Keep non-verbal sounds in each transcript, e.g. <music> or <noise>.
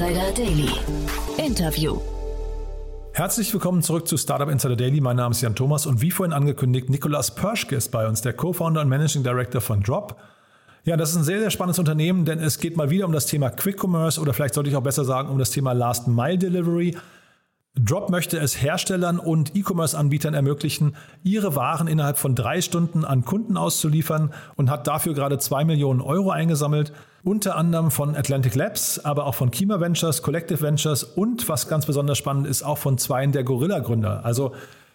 Insider Daily. Interview. Herzlich willkommen zurück zu Startup Insider Daily. Mein Name ist Jan Thomas und wie vorhin angekündigt, Nikolas Perschke ist bei uns, der Co-Founder und Managing Director von Drop. Ja, das ist ein sehr, sehr spannendes Unternehmen, denn es geht mal wieder um das Thema Quick Commerce oder vielleicht sollte ich auch besser sagen, um das Thema Last Mile Delivery. Drop möchte es Herstellern und E-Commerce-Anbietern ermöglichen, ihre Waren innerhalb von drei Stunden an Kunden auszuliefern und hat dafür gerade zwei Millionen Euro eingesammelt. Unter anderem von Atlantic Labs, aber auch von Kima Ventures, Collective Ventures und was ganz besonders spannend ist, auch von zwei der Gorilla-Gründer. Also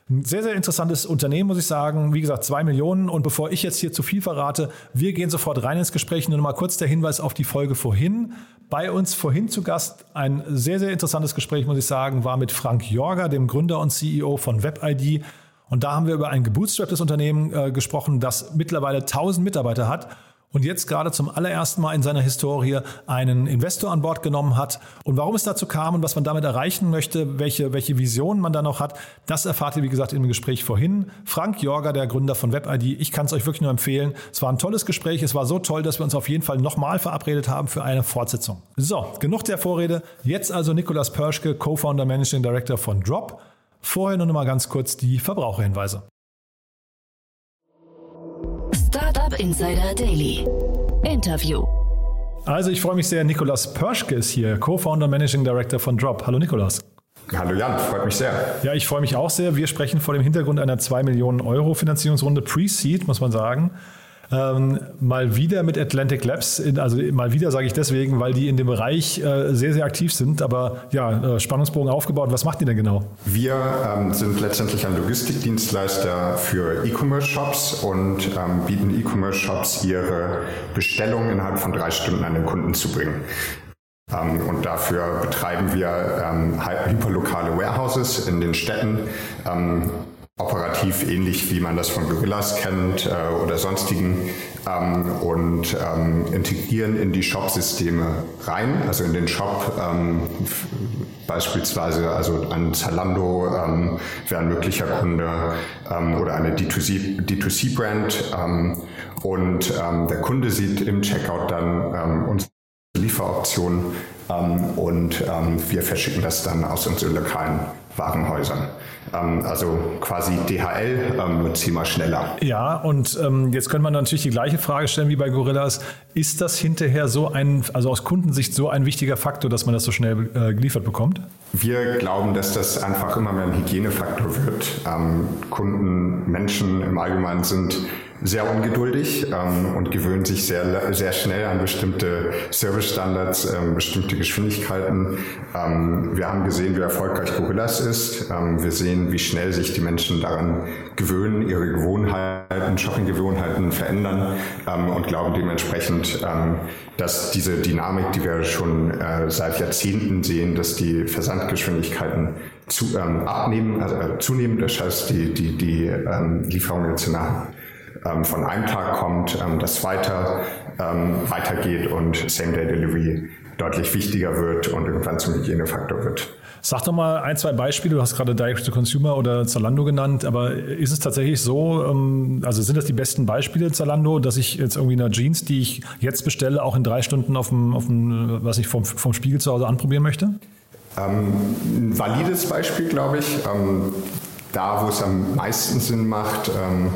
ein sehr, sehr interessantes Unternehmen, muss ich sagen. Wie gesagt, zwei Millionen. Und bevor ich jetzt hier zu viel verrate, wir gehen sofort rein ins Gespräch. Nur noch mal kurz der Hinweis auf die Folge vorhin. Bei uns vorhin zu Gast ein sehr, sehr interessantes Gespräch, muss ich sagen, war mit Frank Jorger, dem Gründer und CEO von WebID. Und da haben wir über ein gebootstrapptes Unternehmen äh, gesprochen, das mittlerweile 1000 Mitarbeiter hat und jetzt gerade zum allerersten Mal in seiner Historie einen Investor an Bord genommen hat. Und warum es dazu kam und was man damit erreichen möchte, welche, welche Visionen man da noch hat, das erfahrt ihr, wie gesagt, im Gespräch vorhin. Frank Jorger, der Gründer von WebID, ich kann es euch wirklich nur empfehlen. Es war ein tolles Gespräch. Es war so toll, dass wir uns auf jeden Fall nochmal verabredet haben für eine Fortsetzung. So, genug der Vorrede. Jetzt also Nikolas Perschke, Co-Founder, Managing Director von Drop. Vorher nur noch mal ganz kurz die Verbraucherhinweise. Startup Insider Daily. Interview. Also ich freue mich sehr, Nikolas Perschke ist hier, Co-Founder Managing Director von Drop. Hallo Nikolas. Hallo Jan, freut mich sehr. Ja, ich freue mich auch sehr. Wir sprechen vor dem Hintergrund einer 2 Millionen Euro Finanzierungsrunde Pre-Seed, muss man sagen. Ähm, mal wieder mit Atlantic Labs, in, also mal wieder sage ich deswegen, weil die in dem Bereich äh, sehr, sehr aktiv sind, aber ja, äh, Spannungsbogen aufgebaut. Was macht die denn genau? Wir ähm, sind letztendlich ein Logistikdienstleister für E-Commerce-Shops und ähm, bieten E-Commerce-Shops ihre Bestellungen innerhalb von drei Stunden an den Kunden zu bringen. Ähm, und dafür betreiben wir ähm, hyperlokale Warehouses in den Städten ähm, operativ ähnlich wie man das von Gorillas kennt äh, oder sonstigen ähm, und ähm, integrieren in die Shop-Systeme rein, also in den Shop ähm, beispielsweise also an Zalando ähm, wäre ein möglicher Kunde ähm, oder eine D2C-Brand ähm, und der Kunde sieht im Checkout dann unsere Lieferoptionen und wir verschicken das dann aus unseren lokalen Warenhäusern. Ähm, also quasi DHL ähm, zehnmal schneller. Ja, und ähm, jetzt könnte man natürlich die gleiche Frage stellen wie bei Gorillas. Ist das hinterher so ein, also aus Kundensicht so ein wichtiger Faktor, dass man das so schnell äh, geliefert bekommt? Wir glauben, dass das einfach immer mehr ein Hygienefaktor wird. Ähm, Kunden, Menschen im Allgemeinen sind sehr ungeduldig ähm, und gewöhnen sich sehr, sehr schnell an bestimmte Servicestandards, ähm, bestimmte Geschwindigkeiten. Ähm, wir haben gesehen, wie erfolgreich Gorillas ist. Ähm, wir sehen, wie schnell sich die Menschen daran gewöhnen, ihre Gewohnheiten, Shoppinggewohnheiten verändern ähm, und glauben dementsprechend, ähm, dass diese Dynamik, die wir schon äh, seit Jahrzehnten sehen, dass die Versandgeschwindigkeiten zu, abnehmen, also äh, zunehmen. Das heißt, die, die, die Lieferung jetzt nach von einem Tag kommt, ähm, das weiter ähm, weitergeht und Same-Day-Delivery deutlich wichtiger wird und irgendwann zum Hygienefaktor wird. Sag doch mal ein, zwei Beispiele. Du hast gerade Direct to Consumer oder Zalando genannt, aber ist es tatsächlich so, ähm, also sind das die besten Beispiele Zalando, dass ich jetzt irgendwie eine Jeans, die ich jetzt bestelle, auch in drei Stunden auf dem, auf dem was ich vom, vom Spiegel zu Hause anprobieren möchte? Ähm, ein valides Beispiel, glaube ich. Ähm, da, wo es am meisten Sinn macht, ähm,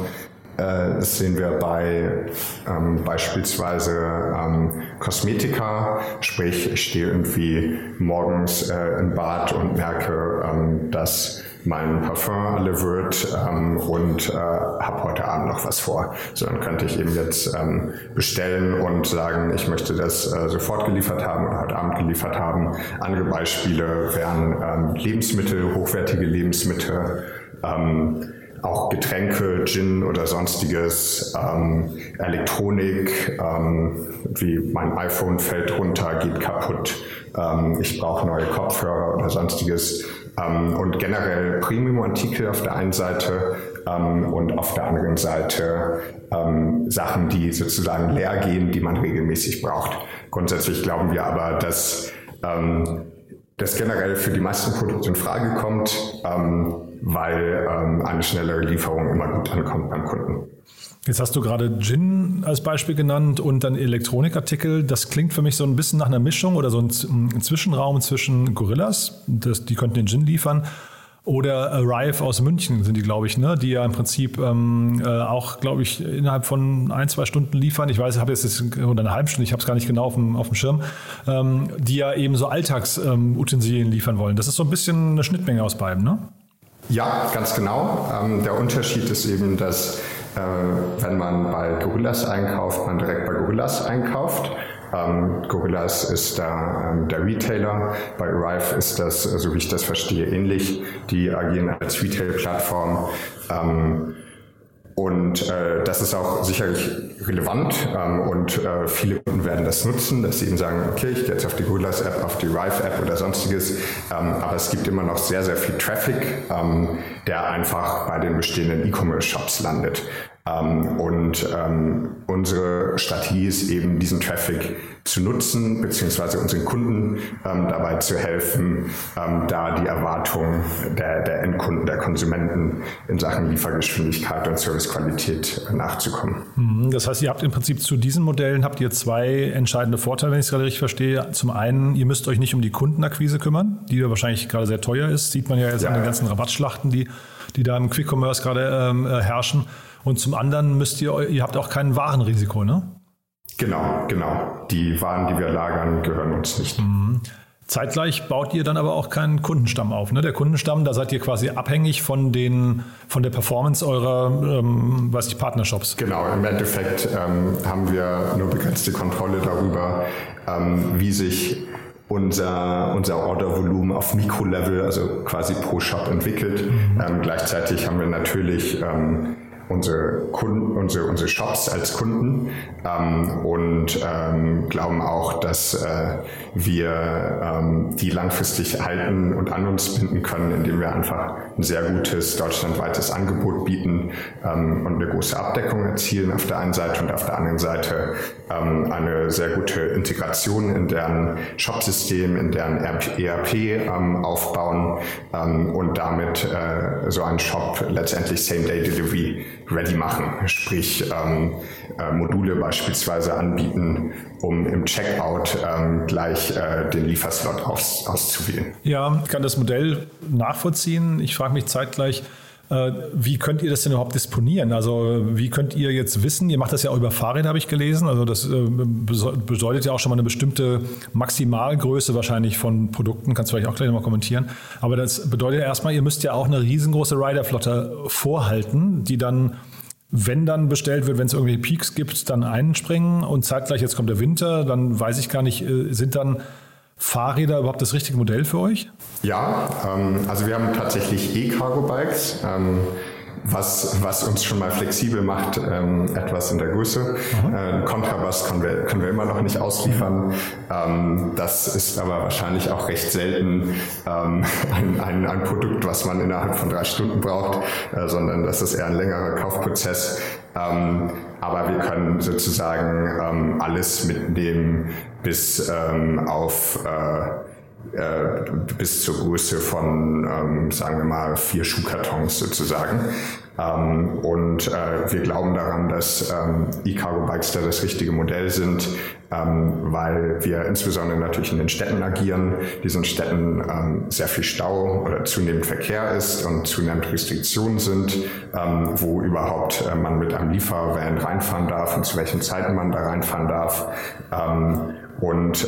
äh, das sehen wir bei ähm, beispielsweise ähm, Kosmetika, sprich ich stehe irgendwie morgens äh, im Bad und merke, ähm, dass mein Parfum alle wird ähm, und äh, habe heute Abend noch was vor. So, dann könnte ich eben jetzt ähm, bestellen und sagen, ich möchte das äh, sofort geliefert haben oder heute Abend geliefert haben. Andere Beispiele wären ähm, Lebensmittel, hochwertige Lebensmittel. Ähm, auch Getränke, Gin oder sonstiges, ähm, Elektronik, ähm, wie mein iPhone fällt runter, geht kaputt, ähm, ich brauche neue Kopfhörer oder sonstiges ähm, und generell Premium-Artikel auf der einen Seite ähm, und auf der anderen Seite ähm, Sachen, die sozusagen leer gehen, die man regelmäßig braucht. Grundsätzlich glauben wir aber, dass das generell für die meisten Produkte in Frage kommt, ähm, weil ähm, eine schnellere Lieferung immer gut ankommt beim Kunden. Jetzt hast du gerade Gin als Beispiel genannt und dann Elektronikartikel. Das klingt für mich so ein bisschen nach einer Mischung oder so ein, Zwischenraum zwischen Gorillas, das, die könnten den Gin liefern, oder Arrive aus München sind die, glaube ich, ne? die ja im Prinzip ähm, äh, auch, glaube ich, innerhalb von ein, zwei Stunden liefern. Ich weiß, ich habe jetzt, jetzt oder eine halbe Stunde, ich habe es gar nicht genau auf dem, auf dem Schirm, ähm, die ja eben so Alltagsutensilien ähm, liefern wollen. Das ist so ein bisschen eine Schnittmenge aus beiden, ne? Ja, ganz genau. Ähm, der Unterschied ist eben, dass äh, wenn man bei Gorillas einkauft, man direkt bei Gorillas einkauft. Ähm, Gorillas ist da ähm, der Retailer. Bei Arrive ist das, so wie ich das verstehe, ähnlich. Die agieren als Retail-Plattform. Ähm, und äh, das ist auch sicherlich relevant ähm, und äh, viele Kunden werden das nutzen, dass sie eben sagen, okay, ich gehe jetzt auf die Google's App, auf die Rive App oder sonstiges. Ähm, aber es gibt immer noch sehr, sehr viel Traffic, ähm, der einfach bei den bestehenden E-Commerce-Shops landet. Ähm, und ähm, unsere Strategie ist eben, diesen Traffic zu nutzen, beziehungsweise unseren Kunden ähm, dabei zu helfen, da die Erwartungen der, der Endkunden, der Konsumenten in Sachen Liefergeschwindigkeit und Servicequalität nachzukommen. Mhm. Das heißt, ihr habt im Prinzip zu diesen Modellen habt ihr zwei entscheidende Vorteile, wenn ich es gerade richtig verstehe. Zum einen, ihr müsst euch nicht um die Kundenakquise kümmern, die ja wahrscheinlich gerade sehr teuer ist. Sieht man ja jetzt ja. an den ganzen Rabattschlachten, die, die da im Quick Commerce gerade ähm, äh, herrschen. Und zum anderen müsst ihr, ihr habt auch kein Warenrisiko, ne? Genau, genau. Die Waren, die wir lagern, gehören uns nicht. Mhm. Zeitgleich baut ihr dann aber auch keinen Kundenstamm auf. Ne? Der Kundenstamm, da seid ihr quasi abhängig von, den, von der Performance eurer ähm, weiß ich, Partnershops. Genau, im Endeffekt ähm, haben wir nur begrenzte Kontrolle darüber, ähm, wie sich unser, unser Ordervolumen auf Mikrolevel, also quasi pro Shop entwickelt. Mhm. Ähm, gleichzeitig haben wir natürlich ähm, unsere Kunden, unsere, unsere Shops als Kunden ähm, und ähm, glauben auch, dass äh, wir ähm, die langfristig halten und an uns binden können, indem wir einfach ein sehr gutes deutschlandweites Angebot bieten ähm, und eine große Abdeckung erzielen auf der einen Seite und auf der anderen Seite ähm, eine sehr gute Integration in deren Shopsystem, in deren ERP ähm, aufbauen ähm, und damit äh, so einen Shop letztendlich Same-Day-Delivery ready machen, sprich ähm, äh, Module beispielsweise anbieten, um im Checkout ähm, gleich äh, den Lieferslot aus, auszuwählen. Ja, ich kann das Modell nachvollziehen. Ich frage mich zeitgleich, wie könnt ihr das denn überhaupt disponieren? Also wie könnt ihr jetzt wissen, ihr macht das ja auch über Fahrräder, habe ich gelesen, also das äh, bedeutet ja auch schon mal eine bestimmte Maximalgröße wahrscheinlich von Produkten, kannst du vielleicht auch gleich nochmal kommentieren, aber das bedeutet ja erstmal, ihr müsst ja auch eine riesengroße Riderflotte vorhalten, die dann wenn dann bestellt wird, wenn es irgendwie Peaks gibt, dann einspringen. Und zeitgleich jetzt kommt der Winter, dann weiß ich gar nicht, äh, sind dann Fahrräder überhaupt das richtige Modell für euch? Ja, ähm, also wir haben tatsächlich E-Cargo-Bikes. Ähm, was, was uns schon mal flexibel macht, ähm, etwas in der Größe. Äh, Kontrabass können wir, können wir immer noch nicht ausliefern. Ähm, das ist aber wahrscheinlich auch recht selten ähm, <laughs> ein, ein, ein Produkt, was man innerhalb von drei Stunden braucht, äh, sondern das ist eher ein längerer Kaufprozess. Ähm, aber wir können sozusagen ähm, alles mitnehmen bis ähm, auf äh, äh, bis zur Größe von, ähm, sagen wir mal, vier Schuhkartons sozusagen. Ähm, und äh, wir glauben daran, dass ähm, E-Cargo-Bikes da das richtige Modell sind, ähm, weil wir insbesondere natürlich in den Städten agieren. Diesen Städten ähm, sehr viel Stau oder zunehmend Verkehr ist und zunehmend Restriktionen sind, ähm, wo überhaupt äh, man mit einem Liefervan reinfahren darf und zu welchen Zeiten man da reinfahren darf. Und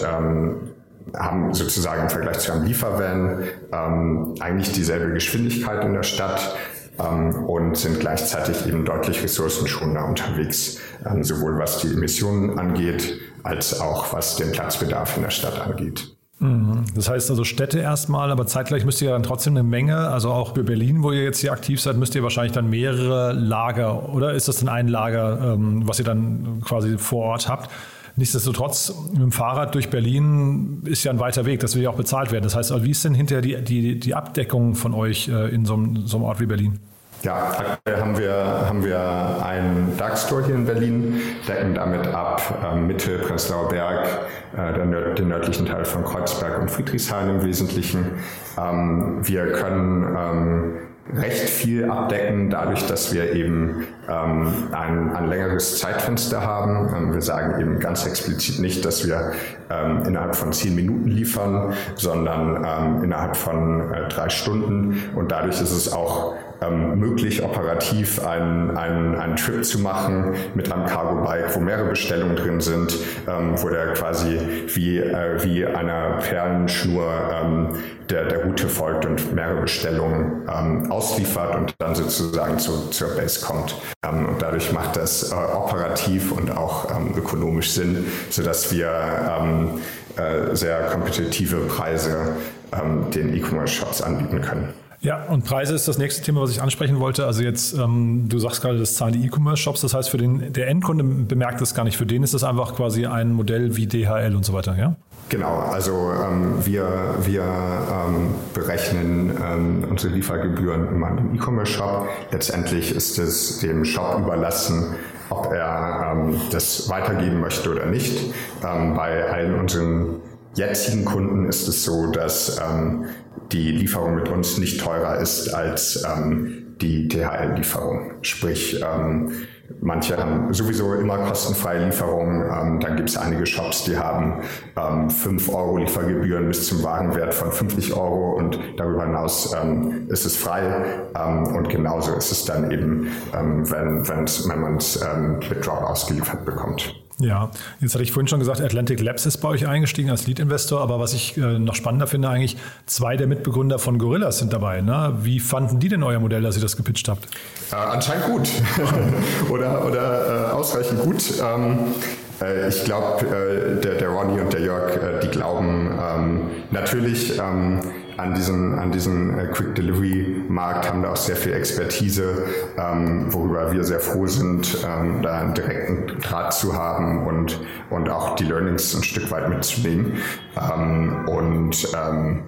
haben sozusagen im Vergleich zu einem Liefervan ähm, eigentlich dieselbe Geschwindigkeit in der Stadt, ähm, und sind gleichzeitig eben deutlich ressourcenschonender unterwegs, ähm, sowohl was die Emissionen angeht, als auch was den Platzbedarf in der Stadt angeht. Mhm. Das heißt also Städte erstmal, aber zeitgleich müsst ihr dann trotzdem eine Menge, also auch für Berlin, wo ihr jetzt hier aktiv seid, müsst ihr wahrscheinlich dann mehrere Lager, oder ist das denn ein Lager, ähm, was ihr dann quasi vor Ort habt? Nichtsdestotrotz, mit dem Fahrrad durch Berlin ist ja ein weiter Weg, das will ja auch bezahlt werden. Das heißt, wie ist denn hinterher die, die, die Abdeckung von euch äh, in so einem, so einem Ort wie Berlin? Ja, aktuell haben wir, haben wir einen Dark Store hier in Berlin, decken damit ab äh, Mitte, Prenzlauer Berg, äh, den, den, nördlichen Teil von Kreuzberg und Friedrichshain im Wesentlichen. Ähm, wir können ähm, recht viel abdecken, dadurch, dass wir eben ähm, ein, ein längeres Zeitfenster haben. Ähm, wir sagen eben ganz explizit nicht, dass wir ähm, innerhalb von zehn Minuten liefern, sondern ähm, innerhalb von äh, drei Stunden. Und dadurch ist es auch ähm, möglich, operativ einen, einen, einen Trip zu machen mit einem Cargo-Bike, wo mehrere Bestellungen drin sind, ähm, wo der quasi wie, äh, wie einer Perlenschnur ähm, der, der Route folgt und mehrere Bestellungen ähm, ausliefert und dann sozusagen zu, zur Base kommt. Ähm, und dadurch macht das äh, operativ und auch ähm, ökonomisch Sinn, sodass wir ähm, äh, sehr kompetitive Preise ähm, den E-Commerce-Shops anbieten können. Ja, und Preise ist das nächste Thema, was ich ansprechen wollte. Also jetzt, ähm, du sagst gerade, das zahlen die E-Commerce-Shops. Das heißt, für den der Endkunde bemerkt das gar nicht. Für den ist das einfach quasi ein Modell wie DHL und so weiter, ja? Genau, also ähm, wir, wir ähm, berechnen ähm, unsere Liefergebühren immer im E-Commerce-Shop. Letztendlich ist es dem Shop überlassen, ob er ähm, das weitergeben möchte oder nicht. Ähm, bei allen unseren jetzigen Kunden ist es so, dass ähm, die Lieferung mit uns nicht teurer ist als ähm, die DHL-Lieferung. Sprich, ähm, manche haben sowieso immer kostenfreie Lieferungen. Ähm, dann gibt es einige Shops, die haben ähm, 5 Euro Liefergebühren bis zum Warenwert von 50 Euro und darüber hinaus ähm, ist es frei. Ähm, und genauso ist es dann eben, ähm, wenn, wenn man es ähm, mit Drop ausgeliefert bekommt. Ja, jetzt hatte ich vorhin schon gesagt, Atlantic Labs ist bei euch eingestiegen als Lead-Investor, aber was ich äh, noch spannender finde, eigentlich zwei der Mitbegründer von Gorillas sind dabei. Ne? Wie fanden die denn euer Modell, dass ihr das gepitcht habt? Äh, anscheinend gut <laughs> oder, oder äh, ausreichend gut. Ähm, äh, ich glaube, äh, der, der Ronny und der Jörg, äh, die glauben ähm, natürlich ähm, an diesen, an diesen Quick Delivery Markt, haben da auch sehr viel Expertise, ähm, worüber wir sehr froh sind, ähm, da einen direkten Draht zu haben und, und auch die Learnings ein Stück weit mitzunehmen. Ähm, und ähm,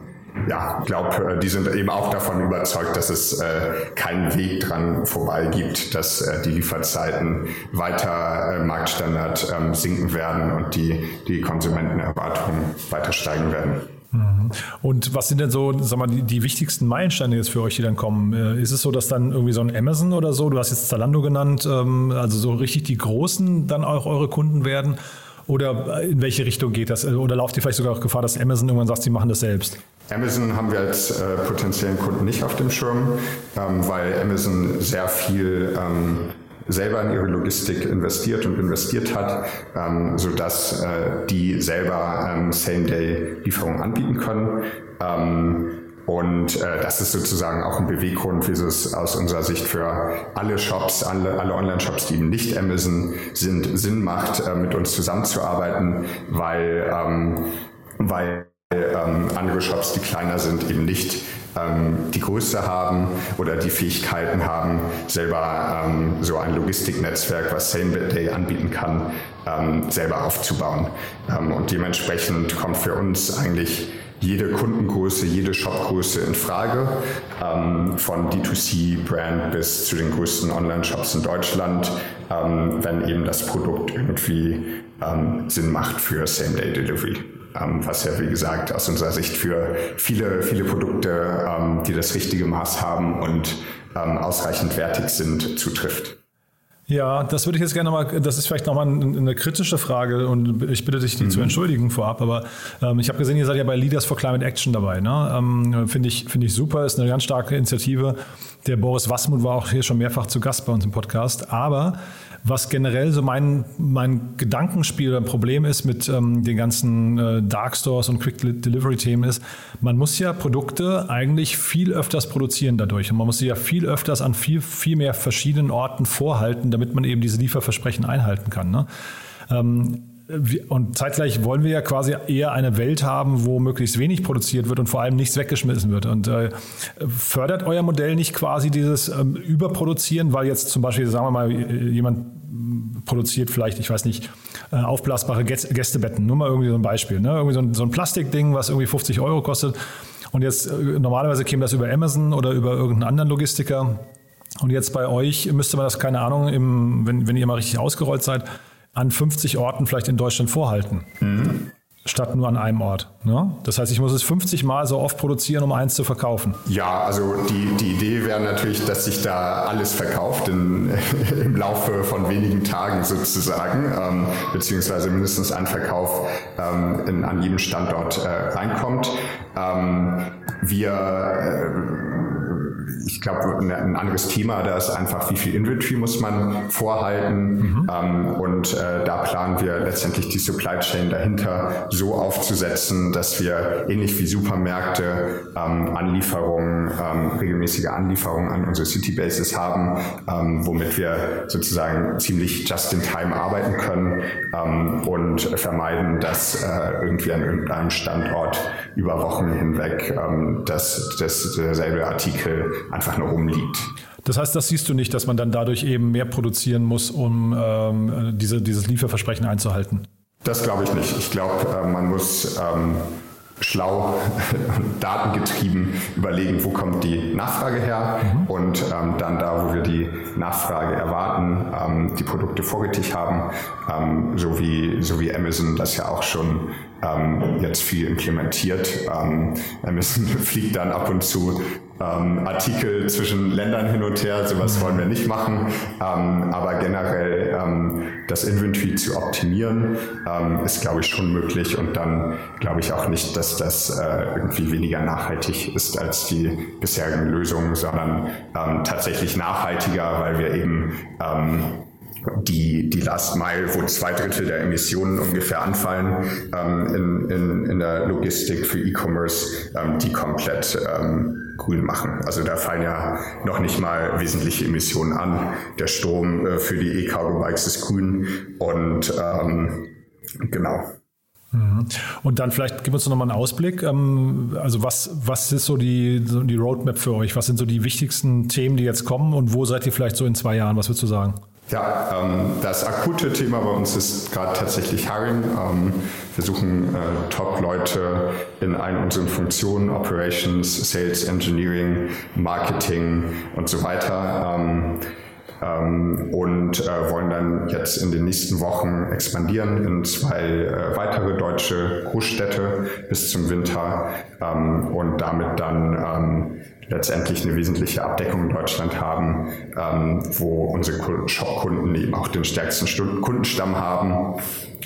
ja, ich glaube, die sind eben auch davon überzeugt, dass es äh, keinen Weg dran vorbei gibt, dass äh, die Lieferzeiten weiter äh, Marktstandard ähm, sinken werden und die, die Konsumentenerwartungen weiter steigen werden. Mhm. Und was sind denn so, sag mal, die, die, wichtigsten Meilensteine jetzt für euch, die dann kommen? Äh, ist es so, dass dann irgendwie so ein Amazon oder so, du hast jetzt Zalando genannt, ähm, also so richtig die Großen dann auch eure Kunden werden? Oder in welche Richtung geht das? Oder lauft ihr vielleicht sogar auch Gefahr, dass Amazon irgendwann sagt, sie machen das selbst? Amazon haben wir als äh, potenziellen Kunden nicht auf dem Schirm, ähm, weil Amazon sehr viel ähm, selber in ihre Logistik investiert und investiert hat, ähm, sodass äh, die selber ähm, Same-Day-Lieferungen anbieten können. Ähm, und äh, das ist sozusagen auch ein Beweggrund, wie es aus unserer Sicht für alle Shops, alle, alle Online-Shops, die eben nicht Amazon sind, Sinn macht, äh, mit uns zusammenzuarbeiten, weil, ähm, weil ähm, andere Shops, die kleiner sind, eben nicht ähm, die Größe haben oder die Fähigkeiten haben, selber ähm, so ein Logistiknetzwerk, was Same-Day anbieten kann, ähm, selber aufzubauen. Ähm, und dementsprechend kommt für uns eigentlich jede Kundengröße, jede Shopgröße in Frage, ähm, von D2C-Brand bis zu den größten Online-Shops in Deutschland, ähm, wenn eben das Produkt irgendwie ähm, Sinn macht für Same-Day-Delivery. Ähm, was ja, wie gesagt, aus unserer Sicht für viele, viele Produkte, ähm, die das richtige Maß haben und ähm, ausreichend wertig sind, zutrifft. Ja, das würde ich jetzt gerne mal, das ist vielleicht nochmal eine kritische Frage und ich bitte dich, die mhm. zu entschuldigen vorab, aber ähm, ich habe gesehen, ihr seid ja bei Leaders for Climate Action dabei. Ne? Ähm, Finde ich, find ich super, ist eine ganz starke Initiative. Der Boris Wassmuth war auch hier schon mehrfach zu Gast bei uns im Podcast, aber was generell so mein, mein Gedankenspiel oder Problem ist mit ähm, den ganzen äh, Dark Stores und Quick Delivery Themen ist, man muss ja Produkte eigentlich viel öfters produzieren dadurch und man muss sie ja viel öfters an viel, viel mehr verschiedenen Orten vorhalten, damit man eben diese Lieferversprechen einhalten kann. Ne? Ähm, und zeitgleich wollen wir ja quasi eher eine Welt haben, wo möglichst wenig produziert wird und vor allem nichts weggeschmissen wird. Und äh, fördert euer Modell nicht quasi dieses ähm, Überproduzieren, weil jetzt zum Beispiel, sagen wir mal, jemand produziert vielleicht, ich weiß nicht, äh, aufblasbare Gästebetten, nur mal irgendwie so ein Beispiel. Ne? Irgendwie so ein, so ein Plastikding, was irgendwie 50 Euro kostet. Und jetzt äh, normalerweise käme das über Amazon oder über irgendeinen anderen Logistiker Und jetzt bei euch müsste man das, keine Ahnung, im, wenn, wenn ihr mal richtig ausgerollt seid, an 50 Orten vielleicht in Deutschland vorhalten. Mhm statt nur an einem Ort. Ne? Das heißt, ich muss es 50 Mal so oft produzieren, um eins zu verkaufen. Ja, also die, die Idee wäre natürlich, dass sich da alles verkauft in, <laughs> im Laufe von wenigen Tagen sozusagen, ähm, beziehungsweise mindestens ein Verkauf ähm, in, an jedem Standort äh, reinkommt. Ähm, wir äh, ich glaube, ein anderes Thema da ist einfach, wie viel Inventory muss man vorhalten. Mhm. Ähm, und äh, da planen wir letztendlich die Supply Chain dahinter so aufzusetzen, dass wir ähnlich wie Supermärkte ähm, Anlieferungen, ähm, regelmäßige Anlieferungen an unsere City Bases haben, ähm, womit wir sozusagen ziemlich just in time arbeiten können ähm, und vermeiden, dass äh, irgendwie an irgendeinem Standort über Wochen hinweg ähm, dass, dass derselbe Artikel einfach nur rumliegt. Das heißt, das siehst du nicht, dass man dann dadurch eben mehr produzieren muss, um ähm, diese, dieses Lieferversprechen einzuhalten? Das glaube ich nicht. Ich glaube, äh, man muss ähm, schlau <laughs> datengetrieben überlegen, wo kommt die Nachfrage her mhm. und ähm, dann da, wo wir die Nachfrage erwarten, ähm, die Produkte vorgetigt haben, ähm, so, wie, so wie Amazon das ja auch schon ähm, jetzt viel implementiert. Ähm, Amazon <laughs> fliegt dann ab und zu ähm, Artikel zwischen Ländern hin und her, sowas wollen wir nicht machen. Ähm, aber generell ähm, das Inventory zu optimieren, ähm, ist, glaube ich, schon möglich. Und dann glaube ich auch nicht, dass das äh, irgendwie weniger nachhaltig ist als die bisherigen Lösungen, sondern ähm, tatsächlich nachhaltiger, weil wir eben ähm, die, die Last Mile, wo zwei Drittel der Emissionen ungefähr anfallen ähm, in, in, in der Logistik für E-Commerce, ähm, die komplett ähm, grün machen. Also da fallen ja noch nicht mal wesentliche Emissionen an. Der Strom äh, für die E-Cargo-Bikes ist grün und ähm, genau. Mhm. Und dann vielleicht gib uns noch mal einen Ausblick. Ähm, also was, was ist so die, die Roadmap für euch? Was sind so die wichtigsten Themen, die jetzt kommen und wo seid ihr vielleicht so in zwei Jahren? Was würdest du sagen? Ja, ähm, das akute Thema bei uns ist gerade tatsächlich Hiring. Ähm, wir suchen äh, Top-Leute in allen unseren Funktionen, Operations, Sales, Engineering, Marketing und so weiter. Ähm, ähm, und äh, wollen dann jetzt in den nächsten Wochen expandieren in zwei äh, weitere deutsche Großstädte bis zum Winter ähm, und damit dann ähm, letztendlich eine wesentliche Abdeckung in Deutschland haben, ähm, wo unsere Shop-Kunden eben auch den stärksten Kundenstamm haben.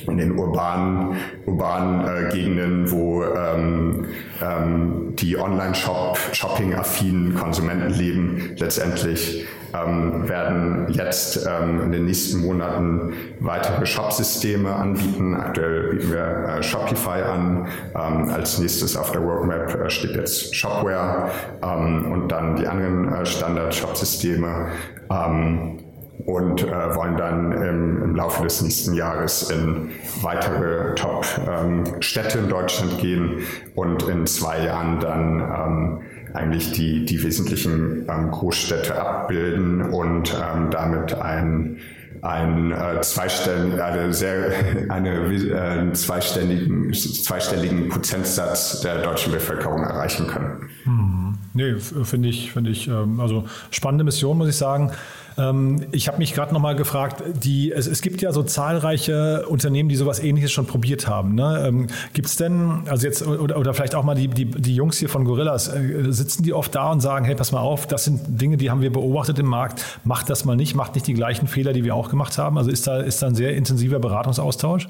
In den urbanen, urbanen äh, Gegenden, wo ähm, ähm, die Online-Shopping-affinen Konsumenten leben, letztendlich ähm, werden jetzt ähm, in den nächsten Monaten weitere Shop-Systeme anbieten. Aktuell bieten wir äh, Shopify an. Ähm, als nächstes auf der Roadmap äh, steht jetzt Shopware ähm, und dann die anderen äh, Standard-Shop-Systeme ähm, und äh, wollen dann im, im, Laufe des nächsten Jahres in weitere Top-Städte ähm, in Deutschland gehen und in zwei Jahren dann ähm, eigentlich die, die wesentlichen ähm, Großstädte abbilden und ähm, damit ein ein äh, zweistellen, eine sehr, <laughs> eine, äh, zweistelligen, zweistelligen Prozentsatz der deutschen Bevölkerung erreichen können. Hm. Nee, finde ich, finde ich, ähm, also spannende Mission, muss ich sagen. Ähm, ich habe mich gerade nochmal gefragt, die, es, es, gibt ja so zahlreiche Unternehmen, die sowas ähnliches schon probiert haben. Ne? Ähm, gibt es denn, also jetzt, oder, oder, vielleicht auch mal die, die, die Jungs hier von Gorillas, äh, sitzen die oft da und sagen, hey, pass mal auf, das sind Dinge, die haben wir beobachtet im Markt, macht das mal nicht, macht nicht die gleichen Fehler, die wir auch gemacht haben. Also ist da, ist da ein sehr intensiver Beratungsaustausch?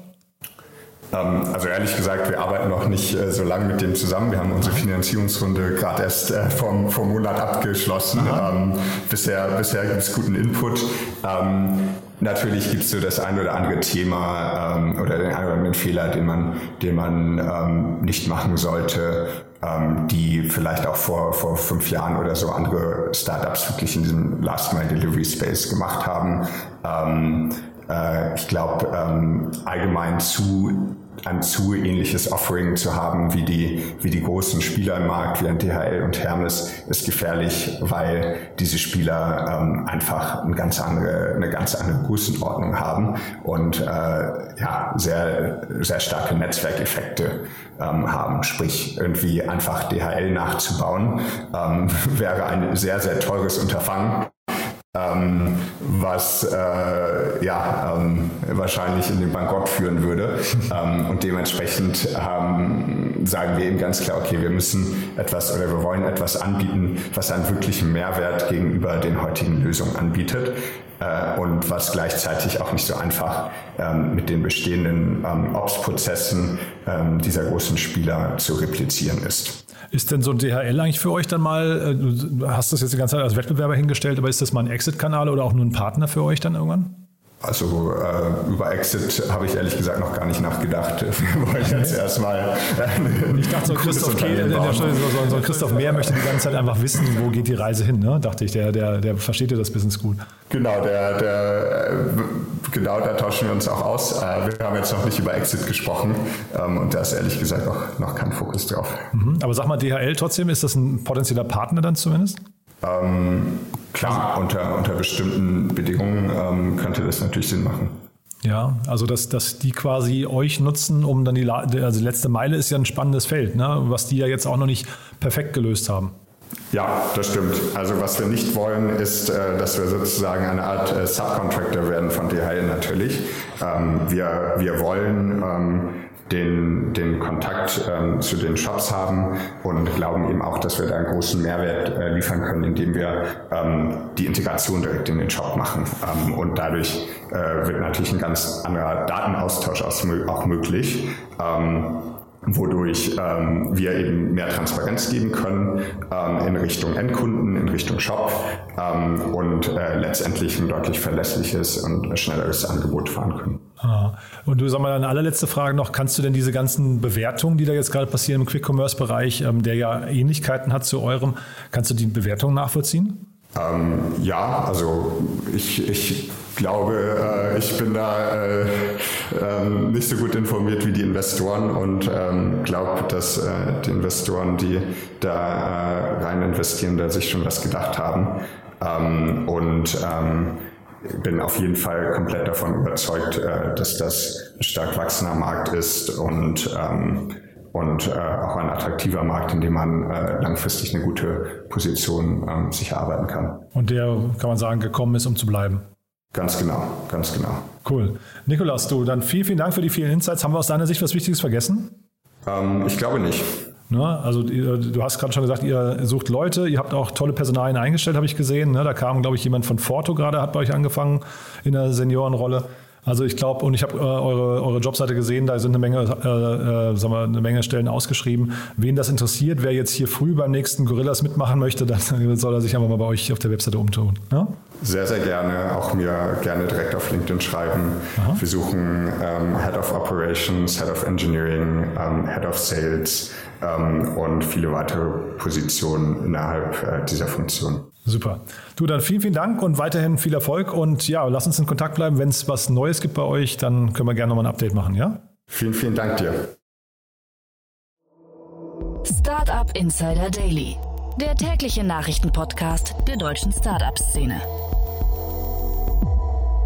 Ähm, also ehrlich gesagt, wir arbeiten noch nicht äh, so lange mit dem zusammen. Wir haben unsere Finanzierungsrunde gerade erst äh, vom, vom Monat abgeschlossen. Ähm, bisher bisher gibt es guten Input. Ähm, natürlich gibt es so das ein oder andere Thema ähm, oder den einen oder anderen Fehler, den man, den man ähm, nicht machen sollte, ähm, die vielleicht auch vor, vor fünf Jahren oder so andere Startups wirklich in diesem Last Mile Delivery Space gemacht haben. Ähm, äh, ich glaube, ähm, allgemein zu ein zu ähnliches Offering zu haben wie die, wie die großen Spieler im Markt, wie ein DHL und Hermes, ist gefährlich, weil diese Spieler ähm, einfach eine ganz andere, eine ganz andere Größenordnung haben und äh, ja, sehr, sehr starke Netzwerkeffekte ähm, haben. Sprich, irgendwie einfach DHL nachzubauen, ähm, <laughs> wäre ein sehr, sehr teures Unterfangen ähm, was äh, ja ähm, wahrscheinlich in den Bankrott führen würde. ähm, und dementsprechend ähm, sagen wir eben ganz klar, okay, wir müssen etwas oder wir wollen etwas anbieten, was einen wirklichen Mehrwert gegenüber den heutigen Lösungen anbietet äh, und was gleichzeitig auch nicht so einfach ähm, mit den bestehenden ähm, Ops-Prozessen ähm, dieser großen Spieler zu replizieren ist. Ist denn so ein DHL eigentlich für euch dann mal, äh, du hast das jetzt die ganze Zeit als Wettbewerber hingestellt, aber ist das mal ein Exit-Kanal oder auch nur ein Partner für euch dann irgendwann? Also äh, über Exit habe ich ehrlich gesagt noch gar nicht nachgedacht. <laughs> Wir wollen jetzt erstmal. Äh, ich dachte, so Christoph, K, der, der, so, so, Christoph Mehr möchte die ganze Zeit einfach wissen, wo geht die Reise hin, ne? dachte ich. Der, der, der versteht ja das Business gut. Genau, der, der, genau da tauschen wir uns auch aus. Äh, wir haben jetzt noch nicht über Exit gesprochen ähm, und da ist ehrlich gesagt auch noch kein Fokus drauf. Mhm. Aber sag mal, DHL trotzdem, ist das ein potenzieller Partner dann zumindest? Ähm, klar, unter, unter bestimmten Bedingungen ähm, könnte das natürlich Sinn machen. Ja, also dass, dass die quasi euch nutzen, um dann die, also die letzte Meile ist ja ein spannendes Feld, ne? was die ja jetzt auch noch nicht perfekt gelöst haben. Ja, das stimmt. Also was wir nicht wollen, ist, äh, dass wir sozusagen eine Art äh, Subcontractor werden von DHL natürlich. Ähm, wir, wir wollen ähm, den, den Kontakt ähm, zu den Shops haben und glauben eben auch, dass wir da einen großen Mehrwert äh, liefern können, indem wir ähm, die Integration direkt in den Shop machen. Ähm, und dadurch äh, wird natürlich ein ganz anderer Datenaustausch auch möglich. Ähm, wodurch ähm, wir eben mehr Transparenz geben können ähm, in Richtung Endkunden, in Richtung Shop ähm, und äh, letztendlich ein deutlich verlässliches und schnelleres Angebot fahren können. Ah. Und du sag mal, eine allerletzte Frage noch, kannst du denn diese ganzen Bewertungen, die da jetzt gerade passieren im Quick-Commerce-Bereich, ähm, der ja Ähnlichkeiten hat zu eurem, kannst du die Bewertungen nachvollziehen? Ähm, ja, also ich, ich glaube, äh, ich bin da äh, äh, nicht so gut informiert wie die Investoren und ähm, glaube, dass äh, die Investoren, die da rein investieren, da sich schon was gedacht haben. Ähm, und ähm, bin auf jeden Fall komplett davon überzeugt, dass das ein stark wachsender Markt ist und ähm, und auch ein attraktiver Markt, in dem man langfristig eine gute Position ähm, sich erarbeiten kann. Und der, kann man sagen, gekommen ist, um zu bleiben. Ganz genau, ganz genau. Cool. Nikolas, du, dann vielen, vielen Dank für die vielen Insights. Haben wir aus deiner Sicht was Wichtiges vergessen? Ähm, ich glaube nicht. Ne? Also du hast gerade schon gesagt, ihr sucht Leute, ihr habt auch tolle Personalien eingestellt, habe ich gesehen. Ne? Da kam, glaube ich, jemand von Forto gerade, hat bei euch angefangen in der Seniorenrolle. Also ich glaube, und ich habe äh, eure, eure Jobseite gesehen, da sind eine Menge, äh, äh, sagen wir, eine Menge Stellen ausgeschrieben. Wen das interessiert, wer jetzt hier früh beim nächsten Gorillas mitmachen möchte, dann <laughs> soll er sich einfach mal bei euch auf der Webseite umtun. Ja? Sehr, sehr gerne. Auch mir gerne direkt auf LinkedIn schreiben. Aha. Wir suchen ähm, Head of Operations, Head of Engineering, ähm, Head of Sales ähm, und viele weitere Positionen innerhalb äh, dieser Funktion. Super. Du, dann vielen, vielen Dank und weiterhin viel Erfolg und ja, lass uns in Kontakt bleiben. Wenn es was Neues gibt bei euch, dann können wir gerne nochmal ein Update machen, ja? Vielen, vielen Dank dir. Startup Insider Daily, der tägliche Nachrichtenpodcast der deutschen Startup-Szene.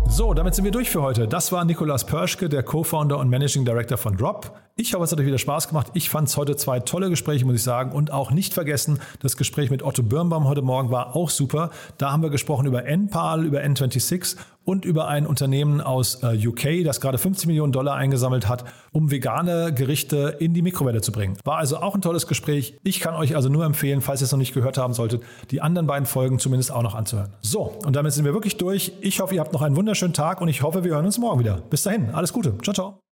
So, damit sind wir durch für heute. Das war Nikolas Pörschke, der Co-Founder und Managing Director von Drop. Ich hoffe, es hat euch wieder Spaß gemacht. Ich fand es heute zwei tolle Gespräche, muss ich sagen. Und auch nicht vergessen, das Gespräch mit Otto Birnbaum heute Morgen war auch super. Da haben wir gesprochen über NPAL, über N26 und über ein Unternehmen aus äh, UK, das gerade 50 Millionen Dollar eingesammelt hat, um vegane Gerichte in die Mikrowelle zu bringen. War also auch ein tolles Gespräch. Ich kann euch also nur empfehlen, falls ihr es noch nicht gehört haben solltet, die anderen beiden Folgen zumindest auch noch anzuhören. So, und damit sind wir wirklich durch. Ich hoffe, ihr habt noch einen wunderschönen Tag und ich hoffe, wir hören uns morgen wieder. Bis dahin, alles Gute. Ciao, ciao.